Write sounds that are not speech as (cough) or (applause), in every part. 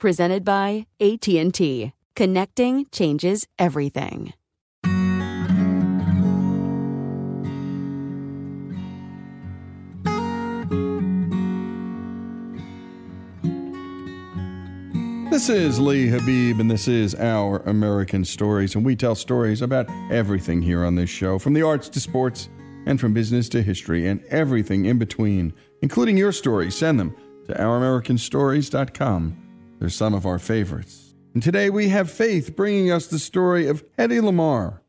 Presented by AT&T. Connecting changes everything. This is Lee Habib, and this is Our American Stories. And we tell stories about everything here on this show from the arts to sports, and from business to history, and everything in between, including your stories. Send them to ouramericanstories.com. They're some of our favorites. And today we have Faith bringing us the story of Hedy Lamarr.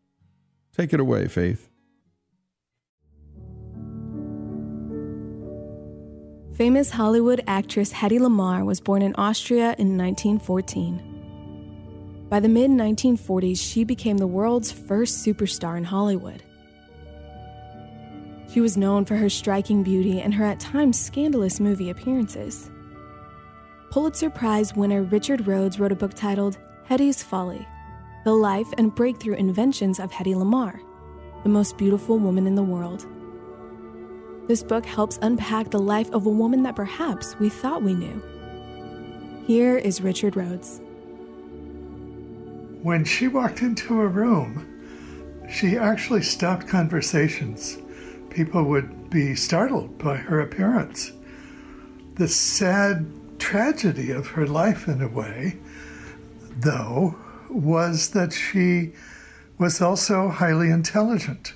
Take it away, Faith. Famous Hollywood actress Hedy Lamarr was born in Austria in 1914. By the mid 1940s, she became the world's first superstar in Hollywood. She was known for her striking beauty and her at times scandalous movie appearances. Pulitzer Prize winner Richard Rhodes wrote a book titled Hedy's Folly The Life and Breakthrough Inventions of Hedy Lamarr, the most beautiful woman in the world. This book helps unpack the life of a woman that perhaps we thought we knew. Here is Richard Rhodes. When she walked into a room, she actually stopped conversations. People would be startled by her appearance. The sad tragedy of her life, in a way, though, was that she was also highly intelligent.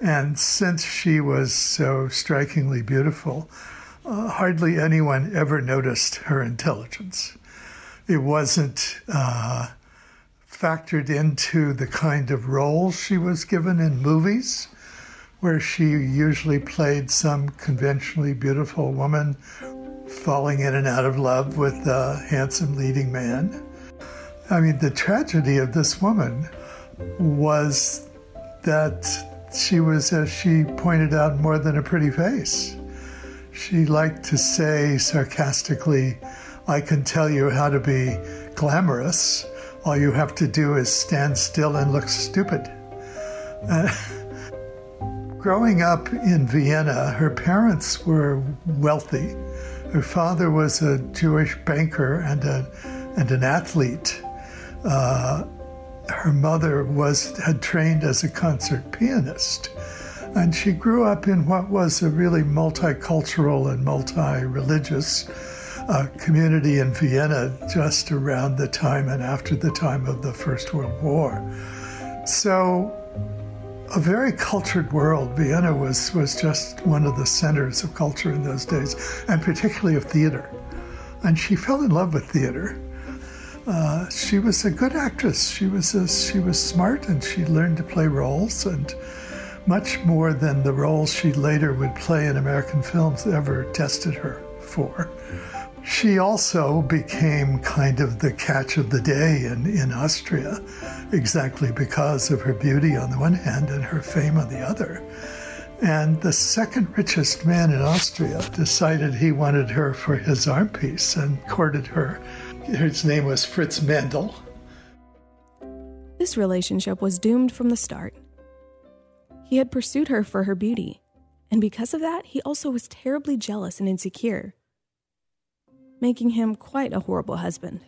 And since she was so strikingly beautiful, uh, hardly anyone ever noticed her intelligence. It wasn't uh, factored into the kind of roles she was given in movies where she usually played some conventionally beautiful woman falling in and out of love with a handsome leading man. I mean, the tragedy of this woman was that she was, as she pointed out, more than a pretty face. She liked to say sarcastically, I can tell you how to be glamorous. All you have to do is stand still and look stupid. Uh, (laughs) growing up in Vienna, her parents were wealthy. Her father was a Jewish banker and, a, and an athlete. Uh, her mother was had trained as a concert pianist, and she grew up in what was a really multicultural and multi-religious uh, community in Vienna just around the time and after the time of the First World War. So, a very cultured world. Vienna was, was just one of the centers of culture in those days, and particularly of theater. And she fell in love with theater. Uh, she was a good actress. She was a, she was smart, and she learned to play roles, and much more than the roles she later would play in American films ever tested her for. She also became kind of the catch of the day in, in Austria, exactly because of her beauty on the one hand and her fame on the other. And the second richest man in Austria decided he wanted her for his arm piece and courted her. His name was Fritz Mandl. This relationship was doomed from the start. He had pursued her for her beauty, and because of that, he also was terribly jealous and insecure making him quite a horrible husband.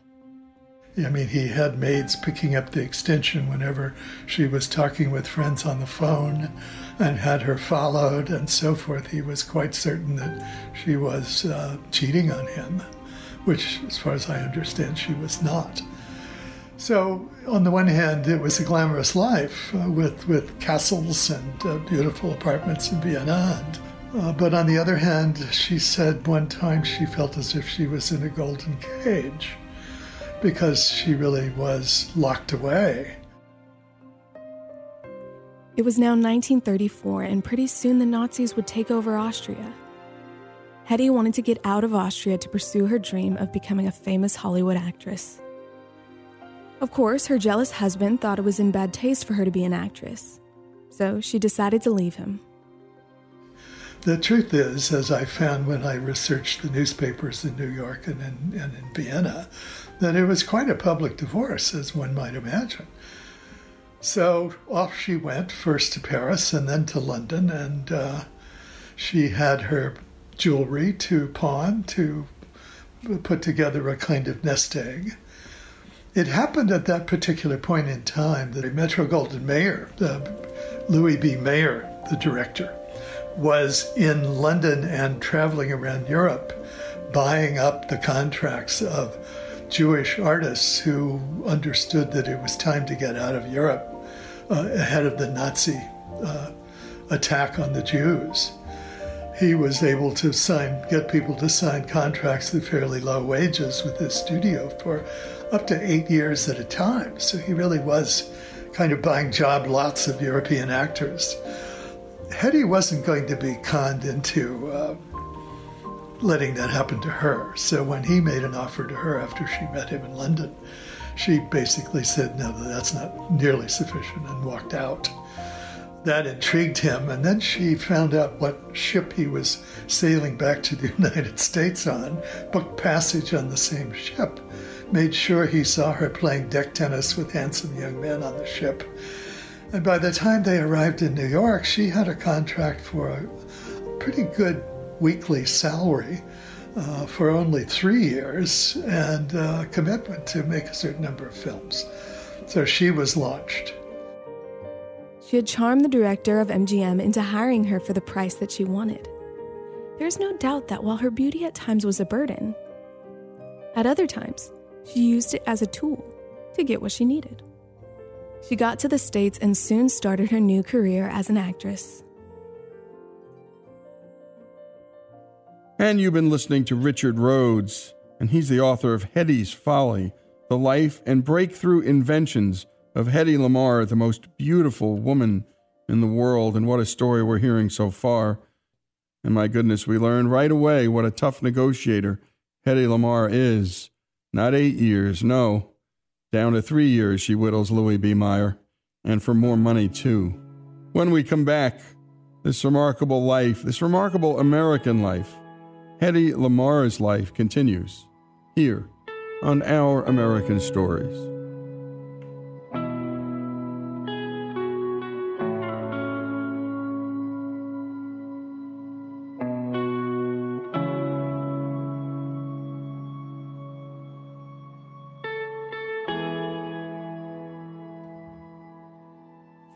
I mean, he had maids picking up the extension whenever she was talking with friends on the phone and had her followed and so forth. He was quite certain that she was uh, cheating on him, which, as far as I understand, she was not. So, on the one hand, it was a glamorous life uh, with, with castles and uh, beautiful apartments in Vienna and uh, but on the other hand, she said one time she felt as if she was in a golden cage because she really was locked away. It was now 1934, and pretty soon the Nazis would take over Austria. Hedy wanted to get out of Austria to pursue her dream of becoming a famous Hollywood actress. Of course, her jealous husband thought it was in bad taste for her to be an actress, so she decided to leave him. The truth is, as I found when I researched the newspapers in New York and in, and in Vienna, that it was quite a public divorce, as one might imagine. So off she went, first to Paris and then to London, and uh, she had her jewelry to pawn to put together a kind of nest egg. It happened at that particular point in time that Metro Goldwyn Mayer, uh, Louis B. Mayer, the director, was in London and traveling around Europe, buying up the contracts of Jewish artists who understood that it was time to get out of Europe uh, ahead of the Nazi uh, attack on the Jews. He was able to sign, get people to sign contracts at fairly low wages with his studio for up to eight years at a time. So he really was kind of buying job lots of European actors. Hedy wasn't going to be conned into uh, letting that happen to her. So when he made an offer to her after she met him in London, she basically said, No, that's not nearly sufficient, and walked out. That intrigued him, and then she found out what ship he was sailing back to the (laughs) United States on, booked passage on the same ship, made sure he saw her playing deck tennis with handsome young men on the ship, and by the time they arrived in New York, she had a contract for a pretty good weekly salary uh, for only three years and a commitment to make a certain number of films. So she was launched. She had charmed the director of MGM into hiring her for the price that she wanted. There's no doubt that while her beauty at times was a burden, at other times, she used it as a tool to get what she needed. She got to the States and soon started her new career as an actress. And you've been listening to Richard Rhodes, and he's the author of Hedy's Folly The Life and Breakthrough Inventions of Hedy Lamarr, the most beautiful woman in the world, and what a story we're hearing so far. And my goodness, we learned right away what a tough negotiator Hedy Lamarr is. Not eight years, no. Down to three years, she whittles Louis B. Mayer, and for more money, too. When we come back, this remarkable life, this remarkable American life, Hedy Lamarr's life continues here on Our American Stories.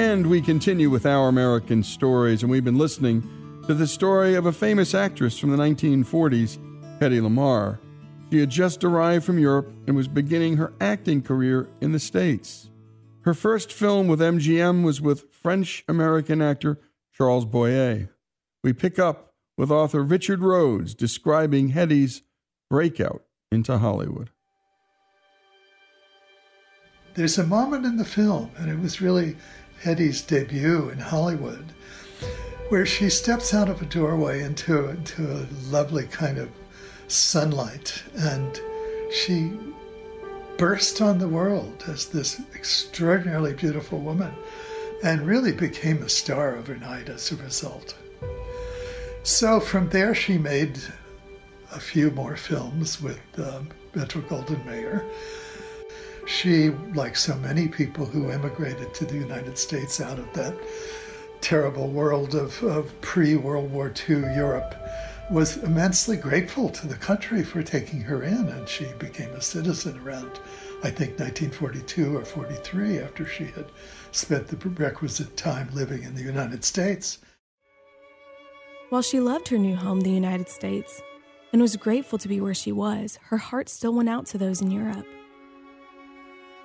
And we continue with our American stories, and we've been listening to the story of a famous actress from the 1940s, Hedy Lamarr. She had just arrived from Europe and was beginning her acting career in the States. Her first film with MGM was with French American actor Charles Boyer. We pick up with author Richard Rhodes describing Hedy's breakout into Hollywood. There's a moment in the film, and it was really Hedy's debut in Hollywood, where she steps out of a doorway into, into a lovely kind of sunlight and she burst on the world as this extraordinarily beautiful woman and really became a star overnight as a result. So from there, she made a few more films with um, Metro Goldwyn Mayer she, like so many people who emigrated to the United States out of that terrible world of, of pre World War II Europe, was immensely grateful to the country for taking her in, and she became a citizen around, I think, 1942 or 43 after she had spent the requisite time living in the United States. While she loved her new home, the United States, and was grateful to be where she was, her heart still went out to those in Europe.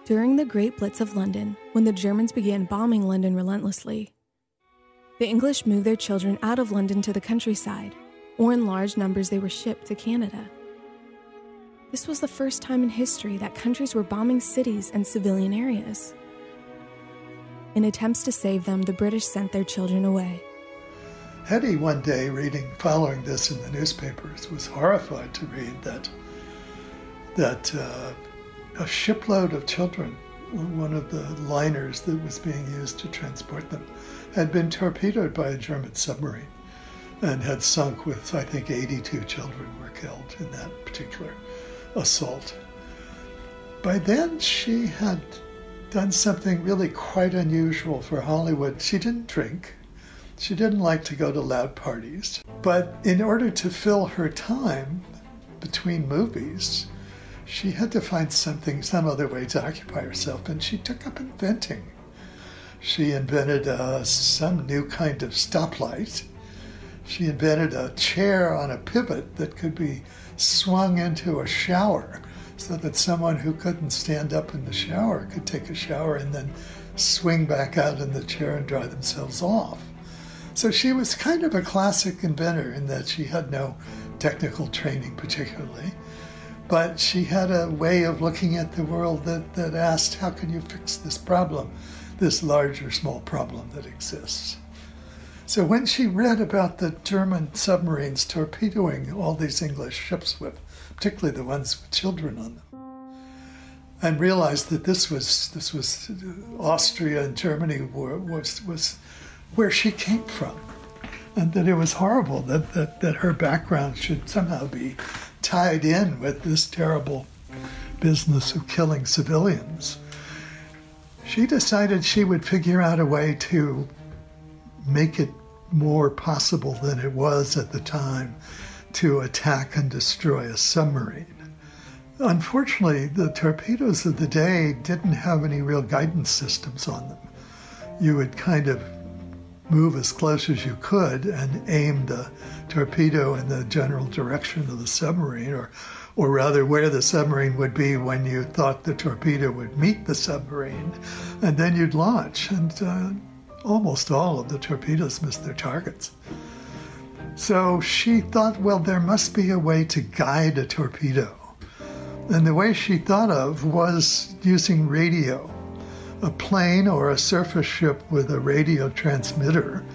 During the Great Blitz of London, when the Germans began bombing London relentlessly, the English moved their children out of London to the countryside, or in large numbers they were shipped to Canada. This was the first time in history that countries were bombing cities and civilian areas. In attempts to save them, the British sent their children away. Hedy, one day, reading, following this in the newspapers, was horrified to read that that uh, a shipload of children, one of the liners that was being used to transport them, had been torpedoed by a German submarine and had sunk with, I think, 82 children were killed in that particular assault. By then, she had done something really quite unusual for Hollywood. She didn't drink. She didn't like to go to loud parties. But in order to fill her time between movies, she had to find something, some other way to occupy herself, and she took up inventing. She invented uh, some new kind of stoplight. She invented a chair on a pivot that could be swung into a shower so that someone who couldn't stand up in the shower could take a shower and then swing back out in the chair and dry themselves off. So she was kind of a classic inventor in that she had no technical training particularly. But she had a way of looking at the world that, that asked, how can you fix this problem, this large or small problem that exists? So when she read about the German submarines torpedoing all these English ships with, particularly the ones with children on them, and realized that this was this was Austria and Germany were, was was where she came from, and that it was horrible that, that, that her background should somehow be tied in with this terrible business of killing civilians. She decided she would figure out a way to make it more possible than it was at the time to attack and destroy a submarine. Unfortunately, the torpedoes of the day didn't have any real guidance systems on them. You would kind of move as close as you could and aim the torpedo in the general direction of the submarine, or, or rather where the submarine would be when you thought the torpedo would meet the submarine, and then you'd launch. And uh, almost all of the torpedoes missed their targets. So she thought, well, there must be a way to guide a torpedo. And the way she thought of was using radio a plane or a surface ship with a radio transmitter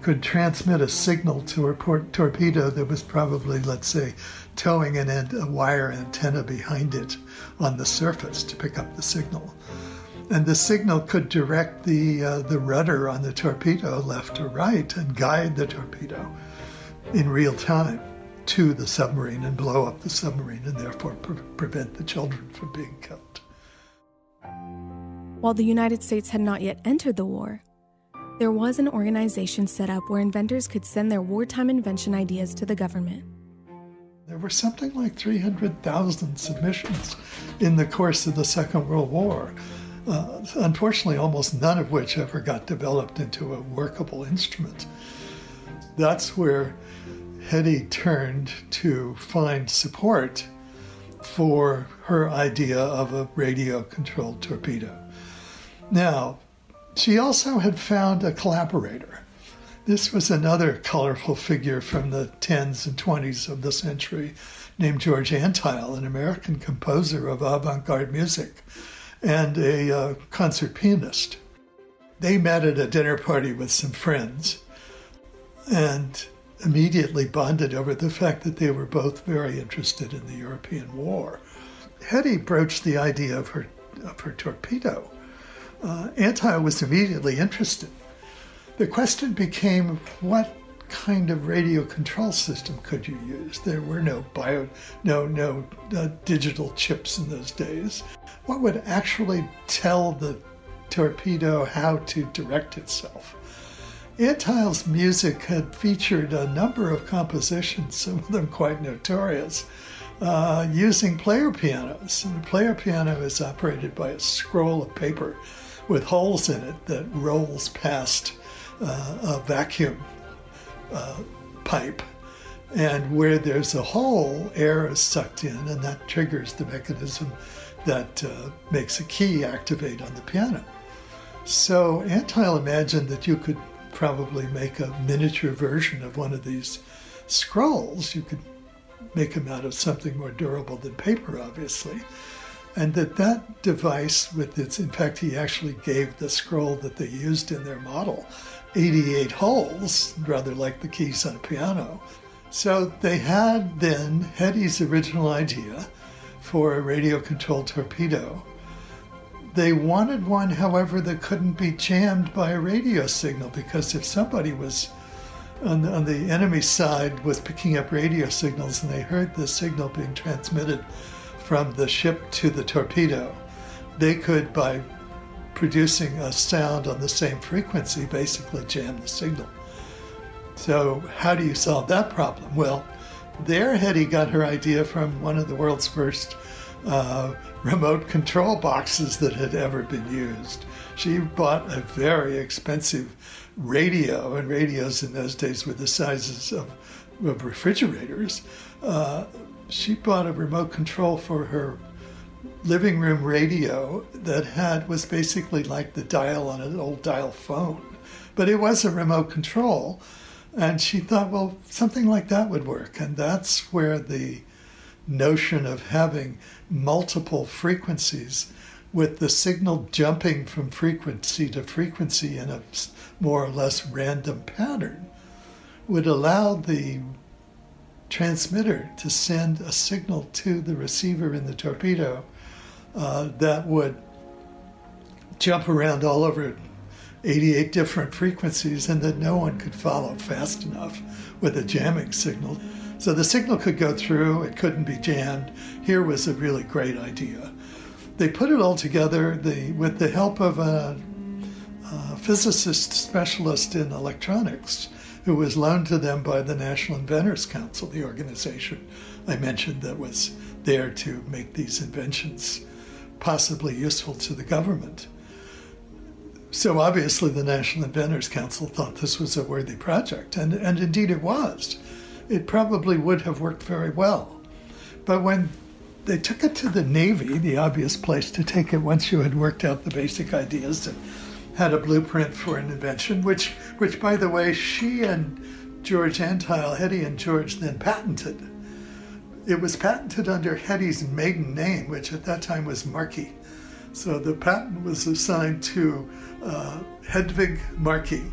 could transmit a signal to a torpedo that was probably, let's say, towing an end, a wire antenna behind it on the surface to pick up the signal. And the signal could direct the, uh, the rudder on the torpedo left or right and guide the torpedo in real time to the submarine and blow up the submarine and therefore pre- prevent the children from being killed. While the United States had not yet entered the war, there was an organization set up where inventors could send their wartime invention ideas to the government. There were something like 300,000 submissions in the course of the Second World War. Uh, unfortunately, almost none of which ever got developed into a workable instrument. That's where Hedy turned to find support for her idea of a radio controlled torpedo. Now, she also had found a collaborator. This was another colorful figure from the 10s and 20s of the century named George Antheil, an American composer of avant garde music and a uh, concert pianist. They met at a dinner party with some friends and immediately bonded over the fact that they were both very interested in the European War. Hedy broached the idea of her, of her torpedo uh, Antheil was immediately interested. The question became what kind of radio control system could you use? There were no bio, no no uh, digital chips in those days. What would actually tell the torpedo how to direct itself? Antheil's music had featured a number of compositions, some of them quite notorious, uh, using player pianos. And a player piano is operated by a scroll of paper with holes in it that rolls past uh, a vacuum uh, pipe. And where there's a hole, air is sucked in, and that triggers the mechanism that uh, makes a key activate on the piano. So Antheil imagined that you could probably make a miniature version of one of these scrolls. You could make them out of something more durable than paper, obviously and that that device with its in fact he actually gave the scroll that they used in their model 88 holes rather like the keys on a piano. So they had then hedy's original idea for a radio controlled torpedo. They wanted one however that couldn't be jammed by a radio signal because if somebody was on the, on the enemy side was picking up radio signals and they heard the signal being transmitted from the ship to the torpedo, they could, by producing a sound on the same frequency, basically jam the signal. So, how do you solve that problem? Well, there, Hedy got her idea from one of the world's first uh, remote control boxes that had ever been used. She bought a very expensive radio, and radios in those days were the sizes of, of refrigerators. Uh, she bought a remote control for her living room radio that had was basically like the dial on an old dial phone, but it was a remote control. And she thought, well, something like that would work. And that's where the notion of having multiple frequencies with the signal jumping from frequency to frequency in a more or less random pattern would allow the transmitter to send a signal to the receiver in the torpedo uh, that would jump around all over 88 different frequencies and that no one could follow fast enough with a jamming signal. So the signal could go through, it couldn't be jammed. Here was a really great idea. They put it all together the, with the help of a, a physicist specialist in electronics who was loaned to them by the National Inventors Council, the organization I mentioned that was there to make these inventions possibly useful to the government. So obviously, the National Inventors Council thought this was a worthy project, and, and indeed it was. It probably would have worked very well. But when they took it to the Navy, the obvious place to take it once you had worked out the basic ideas and had a blueprint for an invention, which, which by the way, she and George Antheil, Hedy and George, then patented. It was patented under Hedy's maiden name, which at that time was Markey. So the patent was assigned to uh, Hedvig Markey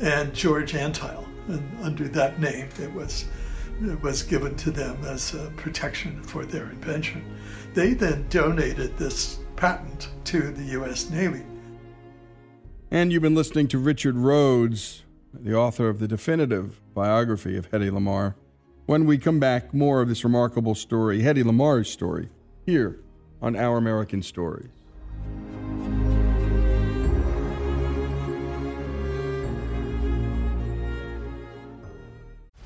and George Antheil, and under that name, it was it was given to them as protection for their invention. They then donated this patent to the U.S. Navy. And you've been listening to Richard Rhodes, the author of the definitive biography of Hedy Lamarr. When we come back, more of this remarkable story, Hedy Lamarr's story, here on Our American Stories.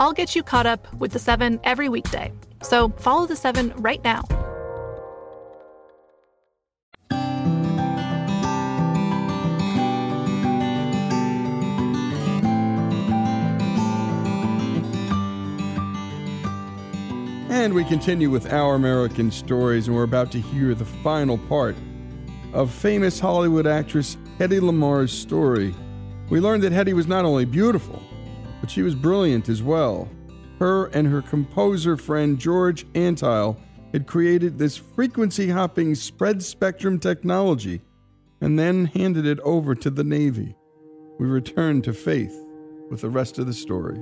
I'll get you caught up with the seven every weekday. So follow the seven right now. And we continue with Our American Stories, and we're about to hear the final part of famous Hollywood actress Hedy Lamarr's story. We learned that Hedy was not only beautiful, but she was brilliant as well. her and her composer friend George Antheil had created this frequency hopping spread spectrum technology and then handed it over to the Navy. We return to Faith with the rest of the story.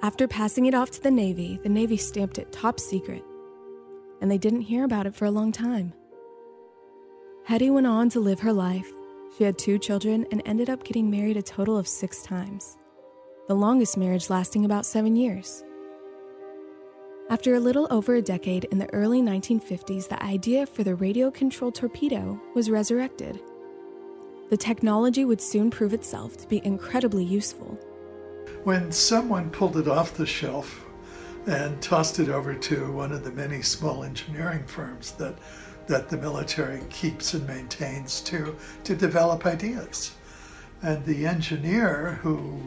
After passing it off to the Navy, the Navy stamped it top secret, and they didn't hear about it for a long time. Hedy went on to live her life. She had two children and ended up getting married a total of six times, the longest marriage lasting about seven years. After a little over a decade in the early 1950s, the idea for the radio controlled torpedo was resurrected. The technology would soon prove itself to be incredibly useful. When someone pulled it off the shelf and tossed it over to one of the many small engineering firms that, that the military keeps and maintains to, to develop ideas. And the engineer who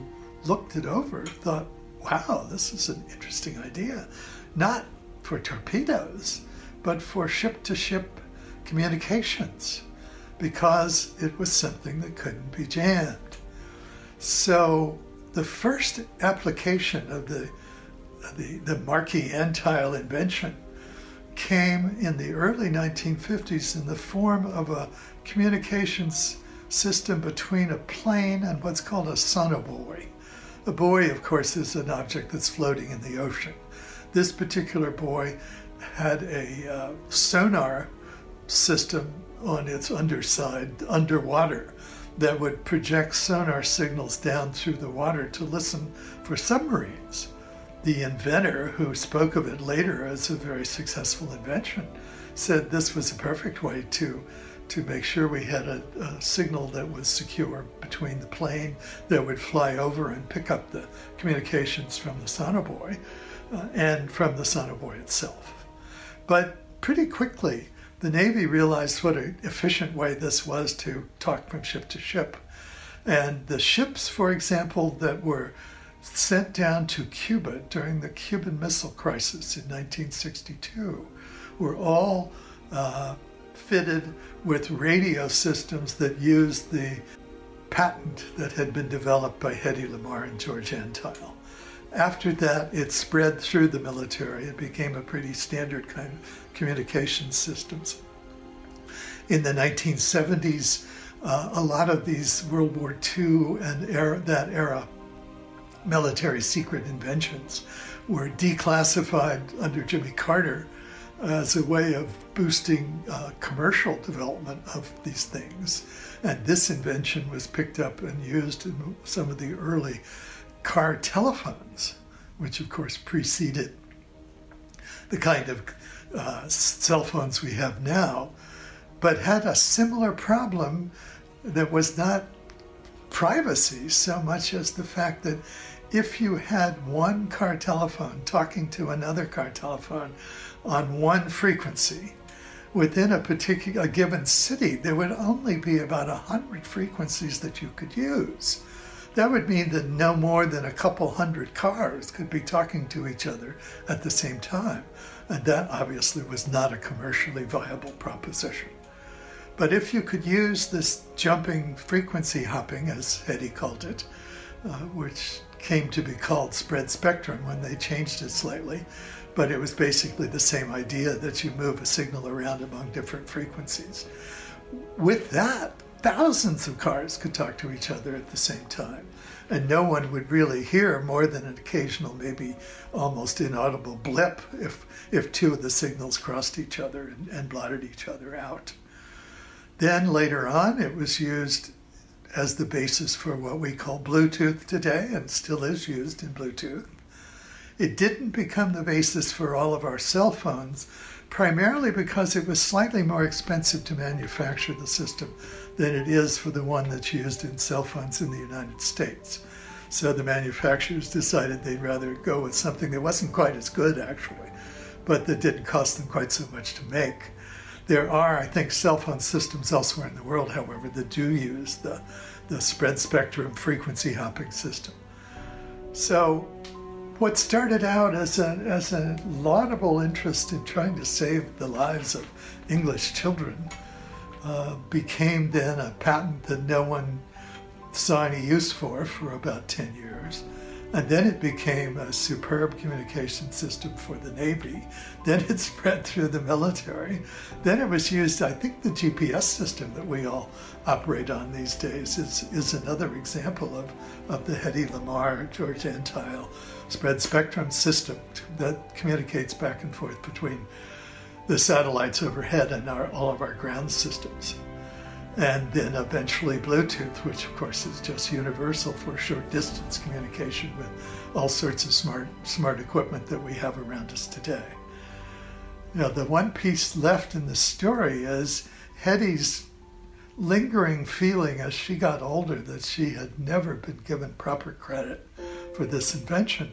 looked it over thought, wow, this is an interesting idea. Not for torpedoes, but for ship to ship communications, because it was something that couldn't be jammed. So the first application of the, the, the Markey Antheil invention came in the early 1950s in the form of a communications system between a plane and what's called a sonobuoy. A buoy, of course, is an object that's floating in the ocean. This particular buoy had a uh, sonar system on its underside, underwater, that would project sonar signals down through the water to listen for submarines. The inventor, who spoke of it later as a very successful invention, said this was a perfect way to to make sure we had a, a, signal that was secure between the plane that would fly over and pick up the communications from the sonobuoy uh, and from the sonobuoy itself. But pretty quickly, the Navy realized what an efficient way this was to talk from ship to ship. And the ships, for example, that were sent down to Cuba during the Cuban Missile Crisis in 1962 were all uh, fitted with radio systems that used the patent that had been developed by Hedy Lamarr and George Antheil. After that, it spread through the military. It became a pretty standard kind of communication systems. In the 1970s, uh, a lot of these World War II and era, that era military secret inventions were declassified under Jimmy Carter as a way of boosting uh, commercial development of these things. And this invention was picked up and used in some of the early car telephones, which of course preceded the kind of uh, cell phones we have now, but had a similar problem that was not privacy so much as the fact that if you had one car telephone talking to another car telephone on one frequency, within a particular a given city, there would only be about 100 frequencies that you could use. That would mean that no more than a couple hundred cars could be talking to each other at the same time. And that obviously was not a commercially viable proposition. But if you could use this jumping frequency hopping, as Hedy called it, uh, which came to be called spread spectrum when they changed it slightly, but it was basically the same idea that you move a signal around among different frequencies. With that, thousands of cars could talk to each other at the same time. And no one would really hear more than an occasional, maybe almost inaudible blip if, if two of the signals crossed each other and, and blotted each other out. Then later on, it was used as the basis for what we call Bluetooth today and still is used in Bluetooth. It didn't become the basis for all of our cell phones, primarily because it was slightly more expensive to manufacture the system than it is for the one that's used in cell phones in the United States. So the manufacturers decided they'd rather go with something that wasn't quite as good, actually, but that didn't cost them quite so much to make. There are, I think, cell phone systems elsewhere in the world, however, that do use the, the spread spectrum frequency hopping system. So what started out as a, as a laudable interest in trying to save the lives of English children uh, became then a patent that no one saw any use for for about 10 years. And then it became a superb communication system for the Navy. Then it (laughs) spread through the military. Then it was used, I think the GPS system that we all operate on these days is, is another example of, of the Hedy Lamarr, George Antheil spread spectrum system that communicates back and forth between the satellites overhead and our, all of our ground systems and then eventually Bluetooth, which of course is just universal for short distance communication with all sorts of smart smart equipment that we have around us today. Know, the one piece left in the story is Hedy's lingering feeling as she got older that she had never been given proper credit for this invention.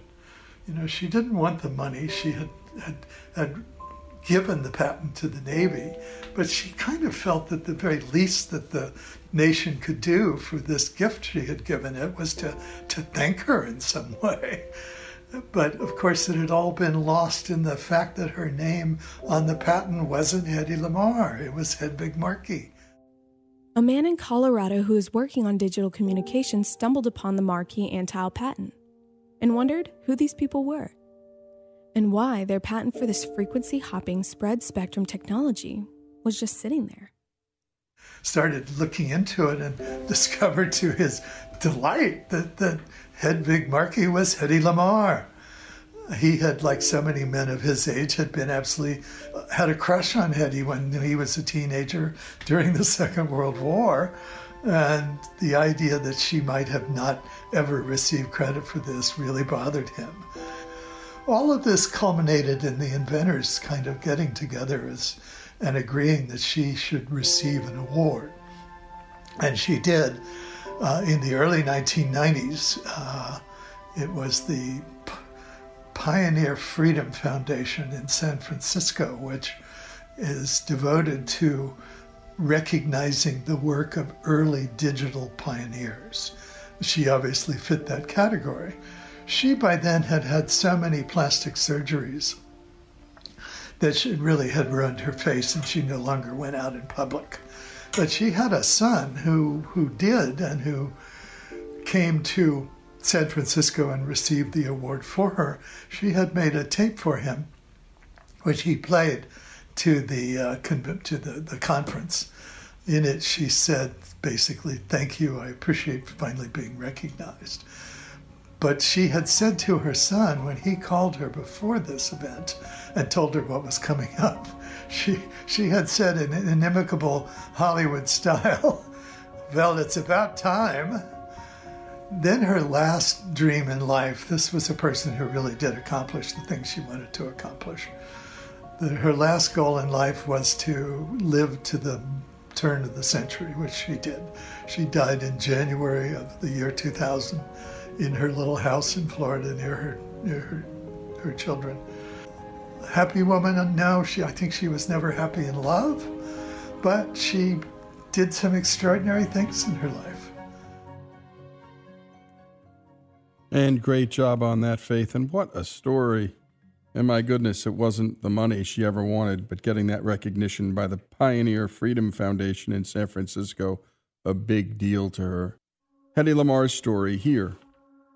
You know, she didn't want the money. She had had, had given the patent to the Navy, but she kind of felt that the very least that the nation could do for this gift she had given it was to, to thank her in some (laughs) way. But of course, it had all been lost in the fact that her name on the patent wasn't Hedy Lamarr, it was Hedvig Markey. A man in Colorado who was working on digital communications stumbled upon the Markey Antheil patent and wondered who these people were and why their patent for this frequency hopping spread spectrum technology was just sitting there. Started looking into it and (laughs) discovered to his delight that, that Hedvig Markey was Hedy Lamarr. He had, like so many men of his age, had been absolutely uh, had a crush on Hedy when he was a teenager during the (laughs) Second World War. And the idea that she might have not ever received credit for this really bothered him all of this culminated in the inventors kind of getting together as, and agreeing that she should receive an award. And she did. Uh, in the early 1990s, uh, it was the P- Pioneer Freedom Foundation in San Francisco, which is devoted to recognizing the work of early digital pioneers. She obviously fit that category. She by then had had so many plastic surgeries that she really had ruined her face and she no longer went out in public. But she had a son who, who did and who came to San Francisco and received the award for her. She had made a tape for him, which he played to the uh, to the, the conference. In it, she said basically, "Thank you. I appreciate finally being recognized." But she had said to her son when he called her before this event and told her what was coming (laughs) up, she, she had said in an inimicable Hollywood style, (laughs) Well, it's about time. Then her last dream in life, this was a person who really did accomplish the things she wanted to accomplish. Her last goal in life was to live to the turn of the century, which she did. She died in January of the year 2000 in her little house in Florida near her near her, her children. Happy woman? No, she. I think she was never happy in love, but she did some extraordinary things in her life. And great job on that, Faith. And what a story. And my goodness, it wasn't the money she ever wanted, but getting that recognition by the Pioneer Freedom Foundation in San Francisco, a big deal to her. Hedy Lamarr's story here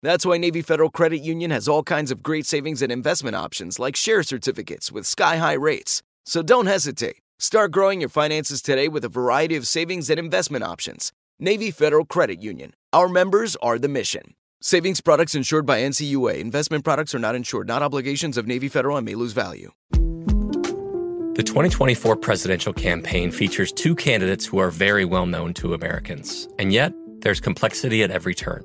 That's why Navy Federal Credit Union has all kinds of great savings and investment options like share certificates with sky high rates. So don't hesitate. Start growing your finances today with a variety of savings and investment options. Navy Federal Credit Union. Our members are the mission. Savings products insured by NCUA. Investment products are not insured, not obligations of Navy Federal and may lose value. The 2024 presidential campaign features two candidates who are very well known to Americans. And yet, there's complexity at every turn.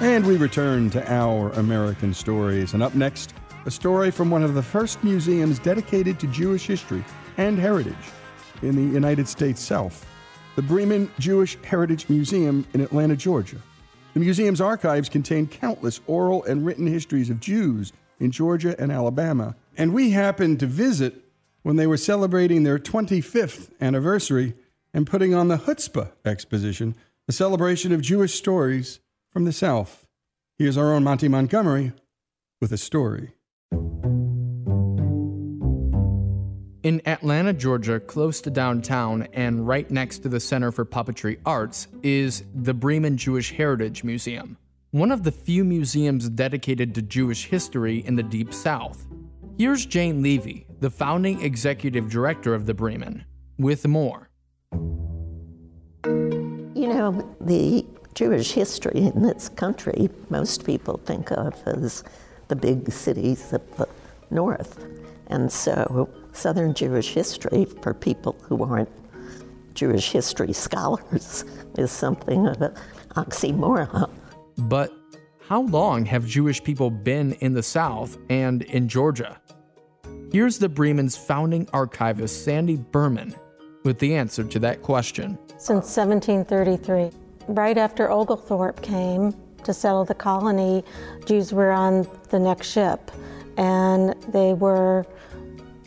And we return to our American stories. And up next, a story from one of the first museums dedicated to Jewish history and heritage in the United States South the Breman Jewish Heritage Museum in Atlanta, Georgia. The museum's archives contain countless oral and written histories of Jews in Georgia and Alabama, and we happened to visit when they were celebrating their 25th anniversary and putting on the Chutzpah Exposition, a celebration of Jewish stories from the South. Here's our own Monty Montgomery with a story. In Atlanta, Georgia, close to downtown and right next to the Center for Puppetry Arts, is the Breman Jewish Heritage Museum, one of the few museums dedicated to Jewish history in the Deep South. Here's Jane Leavey, the founding executive director of the Breman, with more. You know, the Jewish history in this country, most people think of as the big cities of the north. And so Southern Jewish history for people who aren't Jewish history scholars (laughs) is something of an oxymoron. But how long have Jewish people been in the South and in Georgia? Here's the Breman's founding archivist, Sandy Berman, with the answer to that question. Since 1733. Right after Oglethorpe came to settle the colony, Jews were on the next ship, and they were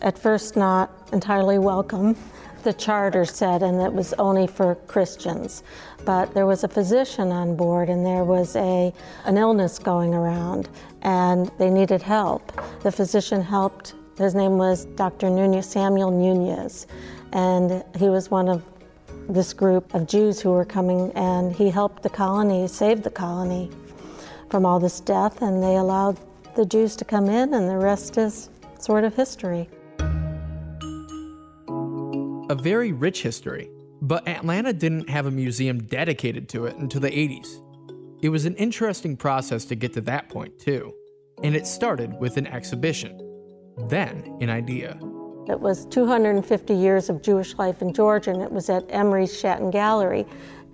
at first not entirely welcome. The charter said, and it was only for Christians. But there was a physician on board, and there was a, an illness going around, and they needed help. The physician helped. His name was Dr. Nunez, Samuel Nunez, and he was one of this group of Jews who were coming, and he helped the colony, save the colony from all this death, and they allowed the Jews to come in, and the rest is sort of history a very rich history, but Atlanta didn't have a museum dedicated to it until the 80s. It was an interesting process to get to that point, too, and it started with an exhibition, then an idea. It was 250 years of Jewish life in Georgia, and it was at Emory's Schatten Gallery.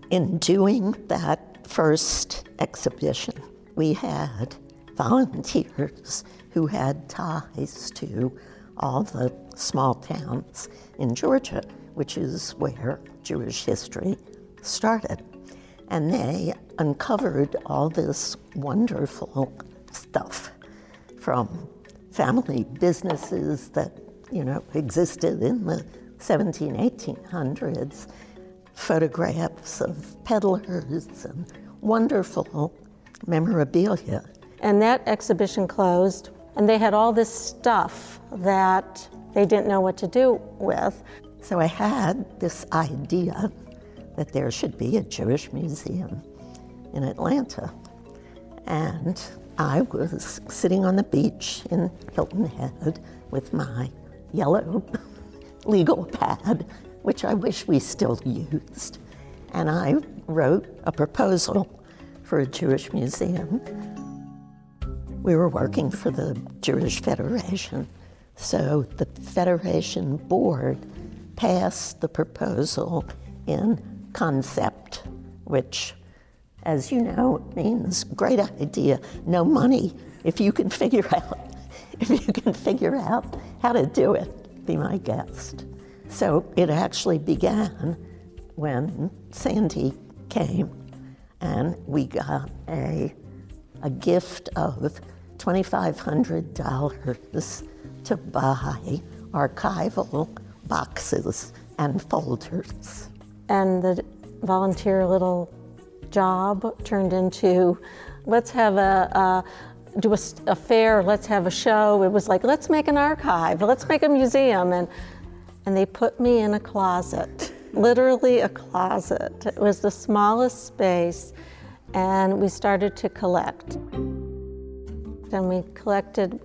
In doing that first exhibition, we had volunteers who had ties to all the small towns in Georgia, which is where Jewish history started. And they uncovered all this wonderful stuff from family businesses that, you know, existed in the 17, 1800s, photographs of peddlers and wonderful memorabilia. And that exhibition closed, and they had all this stuff that they didn't know what to do with. So I had this idea that there should be a Jewish museum in Atlanta. And I was sitting on the beach in Hilton Head with my yellow (laughs) legal pad, which I wish we still used. And I wrote a proposal for a Jewish museum. We were working for the Jewish Federation, so the Federation board passed the proposal in concept, which, as you know, means great idea, no money. If you can figure (laughs) out, (laughs) if you can figure out how to do it, be my guest. So it actually began when Sandy came, and we got a a gift of $2,500 to buy archival boxes and folders. And the volunteer little job turned into let's have a, a do a, a, fair, let's have a show. It was like, let's make an archive, let's make a museum. And, and they put me in a closet, literally a closet. It was the smallest space, and we started to collect. And we collected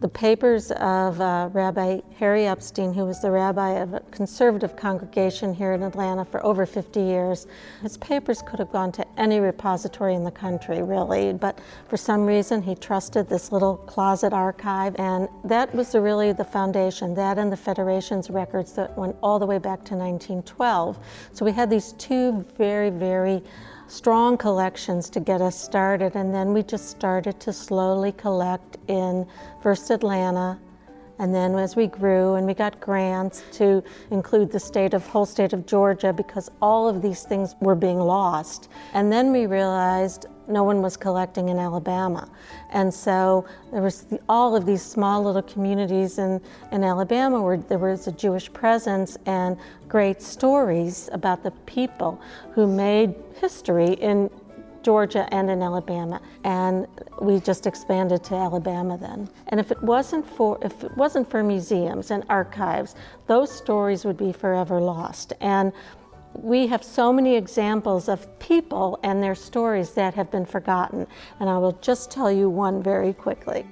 the papers of uh, Rabbi Harry Epstein, who was the rabbi of a conservative congregation here in Atlanta for over 50 years. His papers could have gone to any repository in the country, really, but for some reason he trusted this little closet archive, and that was really the foundation, that and the Federation's records that went all the way back to 1912. So we had these two very, very strong collections to get us started, and then we just started to slowly collect in first Atlanta, and then as we grew and we got grants to include the state of whole state of Georgia because all of these things were being lost. And then we realized no one was collecting in Alabama. And so there was the, all of these small little communities in, in Alabama where there was a Jewish presence and great stories about the people who made history in Georgia and in Alabama, and we just expanded to Alabama then. And if it wasn't for if it wasn't for museums and archives, those stories would be forever lost. And we have so many examples of people and their stories that have been forgotten, and I will just tell you one very quickly.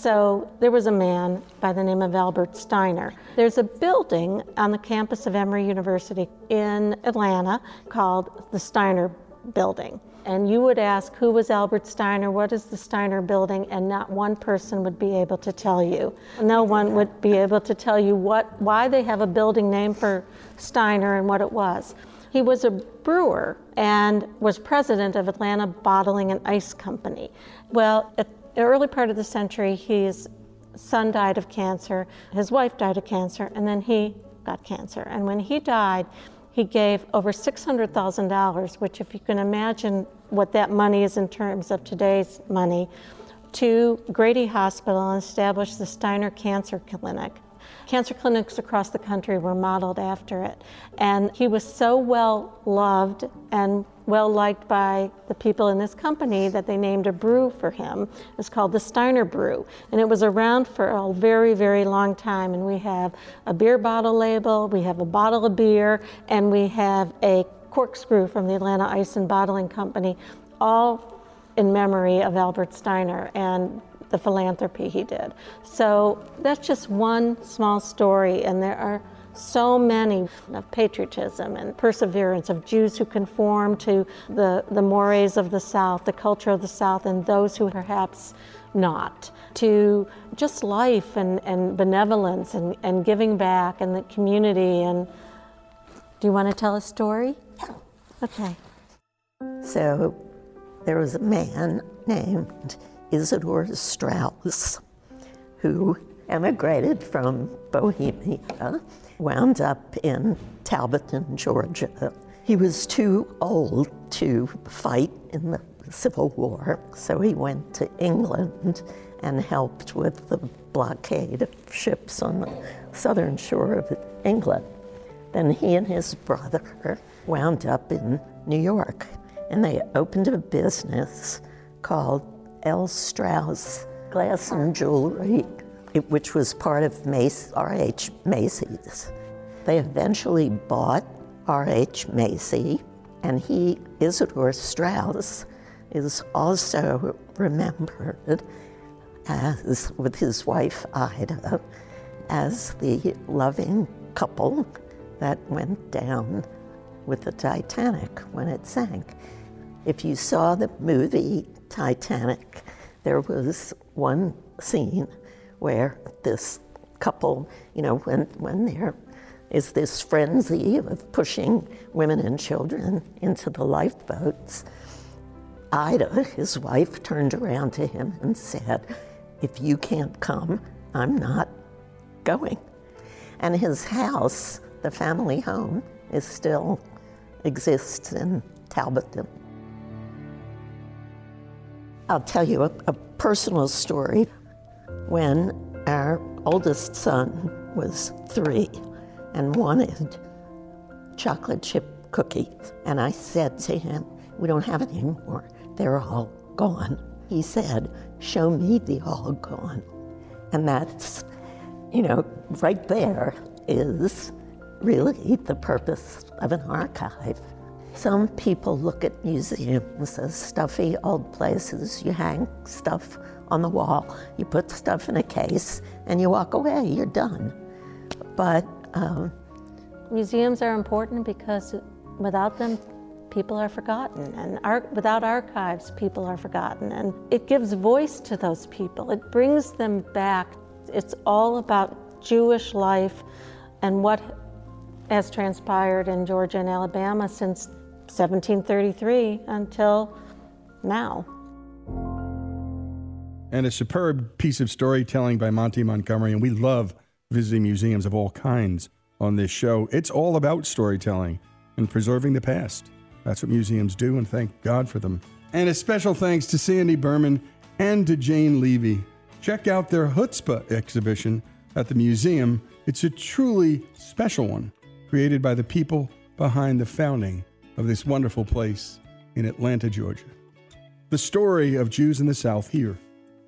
So there was a man by the name of Albert Steiner. There's a building on the campus of Emory University in Atlanta called the Steiner Building. And you would ask, who was Albert Steiner? What is the Steiner building? And not one person would be able to tell you. No one would be able to tell you what, why they have a building named for Steiner and what it was. He was a brewer and was president of Atlanta Bottling and Ice Company. Well, at the early part of the century, his son died of cancer, his wife died of cancer, and then he got cancer. And when he died, he gave over $600,000, which, if you can imagine what that money is in terms of today's money, to Grady Hospital and established the Steiner Cancer Clinic. Cancer clinics across the country were modeled after it. And he was so well loved and well liked by the people in this company that they named a brew for him. It's called the Steiner Brew. And it was around for a very, very long time. And we have a beer bottle label, we have a bottle of beer, and we have a corkscrew from the Atlanta Ice and Bottling Company, all in memory of Albert Steiner. And the philanthropy he did. So that's just one small story, and there are so many of patriotism and perseverance of Jews who conform to the, the mores of the South, the culture of the South, and those who perhaps not, to just life and, and benevolence and, and giving back and the community and Do you want to tell a story? (coughs) Okay. So there was a man named Isidor Straus who emigrated from Bohemia, wound up in Talbotton, Georgia. He was too old to fight in the Civil War, so he went to England and helped with the blockade of ships on the southern shore of England. Then he and his brother wound up in New York and they opened a business called L. Straus Glass and Jewelry, which was part of Mace, R.H. Macy's. They eventually bought R.H. Macy, and he, Isidor Straus, is also remembered as, with his wife Ida, as the loving couple that went down with the Titanic when it sank. If you saw the movie Titanic, there was one scene where this couple, you know, when, when there is this frenzy of pushing women and children into the lifeboats, Ida, his wife, turned around to him and said, If you can't come, I'm not going. And his house, the family home, is still exists in Talbotton. I'll tell you a, a personal story. When our oldest son was three and wanted chocolate chip cookies, and I said to him, We don't have any more, they're all gone. He said, Show me the all gone. And that's, you know, right there is really the purpose of an archive. Some people look at museums as stuffy old places. You hang stuff on the wall, you put stuff in a case, and you walk away, you're done. But um, museums are important because without them, people are forgotten. And ar- without archives, people are forgotten. And it gives voice to those people, it brings them back. It's all about Jewish life and what has transpired in Georgia and Alabama since 1733 until now. And a superb piece of storytelling by Monty Montgomery. And we love visiting museums of all kinds on this show. It's all about storytelling and preserving the past. That's what museums do, and thank God for them. And a special thanks to Sandy Berman and to Jane Leavey. Check out their Chutzpah exhibition at the museum. It's a truly special one, created by the people behind the founding of this wonderful place in Atlanta, Georgia. The story of Jews in the South here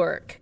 work.